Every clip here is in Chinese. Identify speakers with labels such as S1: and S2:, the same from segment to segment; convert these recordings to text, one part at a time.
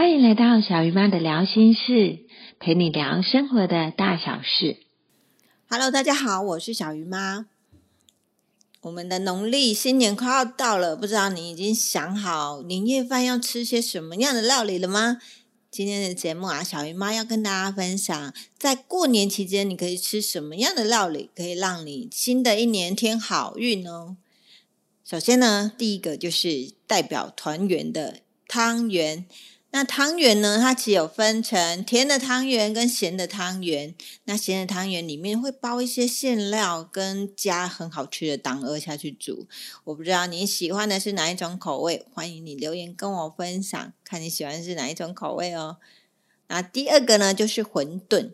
S1: 欢迎来到小鱼妈的聊心事，陪你聊生活的大小事。
S2: Hello，大家好，我是小鱼妈。我们的农历新年快要到了，不知道你已经想好年夜饭要吃些什么样的料理了吗？今天的节目啊，小鱼妈要跟大家分享，在过年期间你可以吃什么样的料理，可以让你新的一年添好运哦。首先呢，第一个就是代表团圆的汤圆。那汤圆呢，它其实有分成甜的汤圆跟咸的汤圆。那咸的汤圆里面会包一些馅料，跟加很好吃的党鹅下去煮。我不知道你喜欢的是哪一种口味，欢迎你留言跟我分享，看你喜欢是哪一种口味哦。那第二个呢，就是馄饨。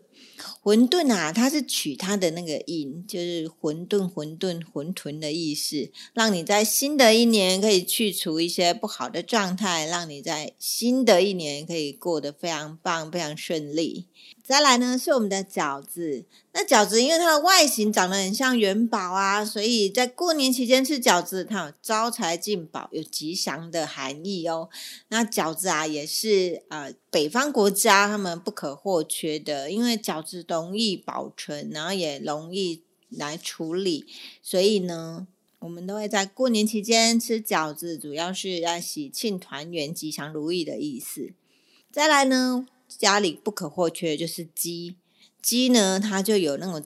S2: 馄饨啊，它是取它的那个音，就是混沌、混沌、混沌的意思，让你在新的一年可以去除一些不好的状态，让你在新的一年可以过得非常棒、非常顺利。再来呢，是我们的饺子。那饺子因为它的外形长得很像元宝啊，所以在过年期间吃饺子，它有招财进宝、有吉祥的含义哦。那饺子啊，也是呃北方国家他们不可或缺的，因为饺子容易保存，然后也容易来处理，所以呢，我们都会在过年期间吃饺子，主要是要喜庆团圆、吉祥如意的意思。再来呢，家里不可或缺的就是鸡，鸡呢它就有那种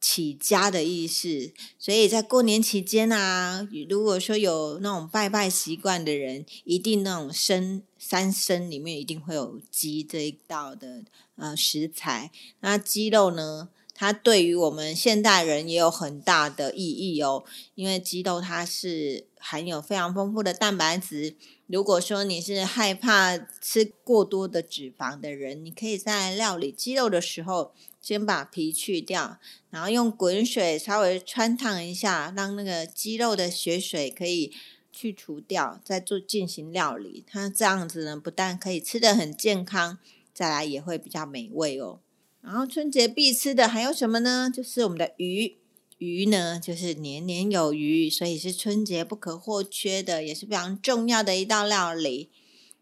S2: 起家的意思，所以在过年期间啊，如果说有那种拜拜习惯的人，一定那种生三生里面一定会有鸡这一道的呃食材。那鸡肉呢，它对于我们现代人也有很大的意义哦，因为鸡肉它是含有非常丰富的蛋白质。如果说你是害怕吃过多的脂肪的人，你可以在料理鸡肉的时候，先把皮去掉，然后用滚水稍微穿烫一下，让那个鸡肉的血水可以去除掉，再做进行料理。它这样子呢，不但可以吃得很健康，再来也会比较美味哦。然后春节必吃的还有什么呢？就是我们的鱼。鱼呢，就是年年有余，所以是春节不可或缺的，也是非常重要的一道料理。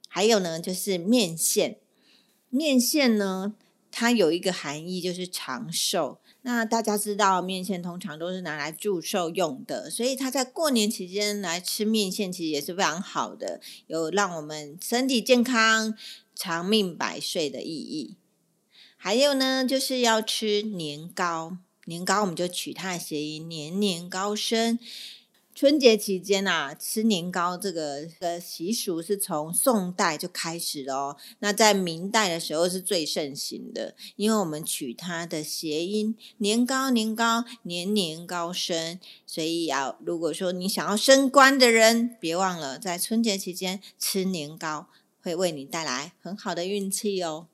S2: 还有呢，就是面线。面线呢，它有一个含义，就是长寿。那大家知道，面线通常都是拿来祝寿用的，所以它在过年期间来吃面线，其实也是非常好的，有让我们身体健康、长命百岁的意义。还有呢，就是要吃年糕。年糕我们就取它的谐音“年年高升”。春节期间啊，吃年糕这个的习俗是从宋代就开始了哦。那在明代的时候是最盛行的，因为我们取它的谐音“年糕年糕，年年高升”，所以啊，如果说你想要升官的人，别忘了在春节期间吃年糕，会为你带来很好的运气哦。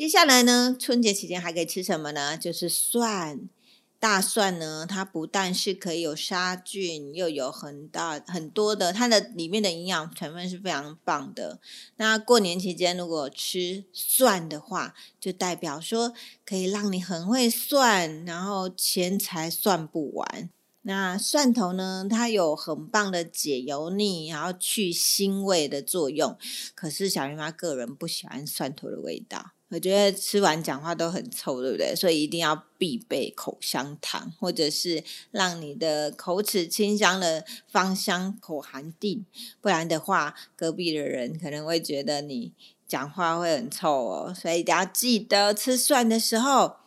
S2: 接下来呢，春节期间还可以吃什么呢？就是蒜。大蒜呢，它不但是可以有杀菌，又有很大很多的它的里面的营养成分是非常棒的。那过年期间如果吃蒜的话，就代表说可以让你很会算，然后钱财算不完。那蒜头呢，它有很棒的解油腻，然后去腥味的作用。可是小鱼妈个人不喜欢蒜头的味道。我觉得吃完讲话都很臭，对不对？所以一定要必备口香糖，或者是让你的口齿清香的芳香口含定，不然的话，隔壁的人可能会觉得你讲话会很臭哦。所以一定要记得吃蒜的时候，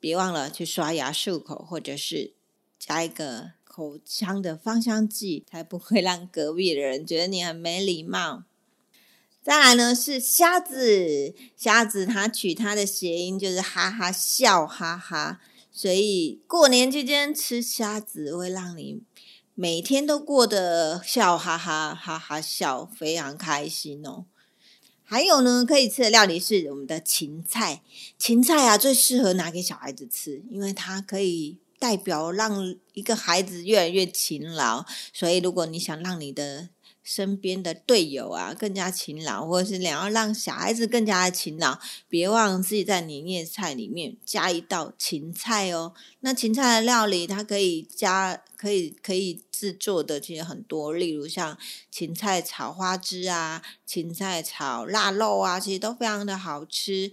S2: 别忘了去刷牙漱口，或者是加一个口腔的芳香剂，才不会让隔壁的人觉得你很没礼貌。再来呢是虾子，虾子它取它的谐音就是哈哈笑哈哈，所以过年期间吃虾子会让你每天都过得笑哈哈哈哈笑，非常开心哦。还有呢，可以吃的料理是我们的芹菜，芹菜啊最适合拿给小孩子吃，因为它可以代表让一个孩子越来越勤劳，所以如果你想让你的身边的队友啊更加勤劳，或者是想要让小孩子更加的勤劳，别忘自己在年夜菜里面加一道芹菜哦。那芹菜的料理，它可以加，可以可以制作的其实很多，例如像芹菜炒花枝啊，芹菜炒腊肉啊，其实都非常的好吃。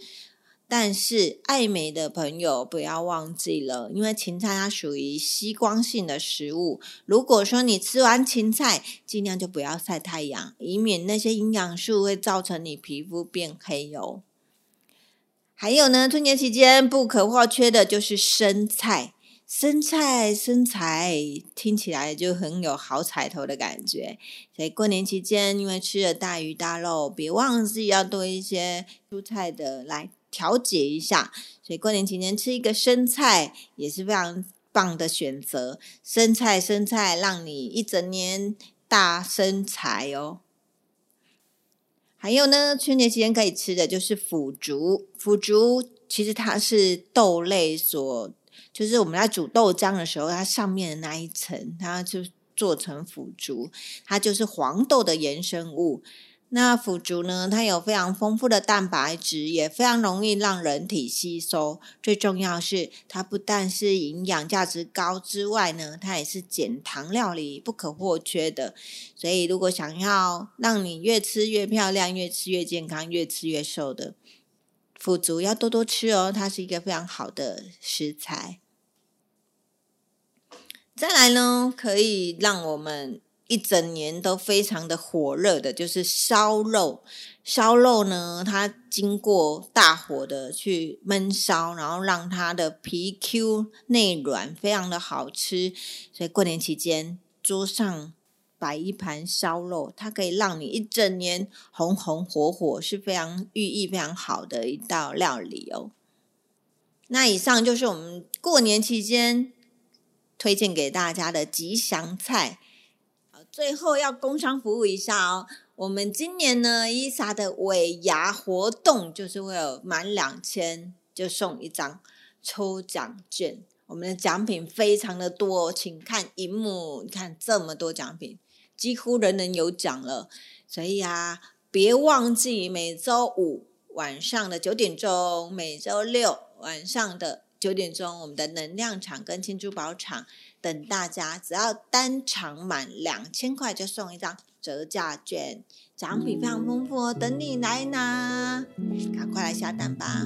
S2: 但是爱美的朋友不要忘记了，因为芹菜它属于吸光性的食物。如果说你吃完芹菜，尽量就不要晒太阳，以免那些营养素会造成你皮肤变黑哦。还有呢，春节期间不可或缺的就是生菜。生菜生财听起来就很有好彩头的感觉。所以过年期间，因为吃了大鱼大肉，别忘记要多一些蔬菜的来。调节一下，所以过年期间吃一个生菜也是非常棒的选择。生菜，生菜，让你一整年大生财哦。还有呢，春节期间可以吃的就是腐竹。腐竹其实它是豆类所，就是我们在煮豆浆的时候，它上面的那一层，它就做成腐竹，它就是黄豆的衍生物。那腐竹呢？它有非常丰富的蛋白质，也非常容易让人体吸收。最重要是，它不但是营养价值高之外呢，它也是减糖料理不可或缺的。所以，如果想要让你越吃越漂亮、越吃越健康、越吃越瘦的腐竹，要多多吃哦。它是一个非常好的食材。再来呢，可以让我们。一整年都非常的火热的，就是烧肉。烧肉呢，它经过大火的去焖烧，然后让它的皮 Q 内软，非常的好吃。所以过年期间桌上摆一盘烧肉，它可以让你一整年红红火火，是非常寓意非常好的一道料理哦。那以上就是我们过年期间推荐给大家的吉祥菜。最后要工商服务一下哦，我们今年呢伊莎的尾牙活动就是会有满两千就送一张抽奖券，我们的奖品非常的多，请看荧幕，你看这么多奖品，几乎人人有奖了，所以啊，别忘记每周五晚上的九点钟，每周六晚上的九点钟，我们的能量场跟青珠宝场。等大家，只要单场满两千块就送一张折价券，奖品非常丰富哦，等你来拿，赶快来下单吧。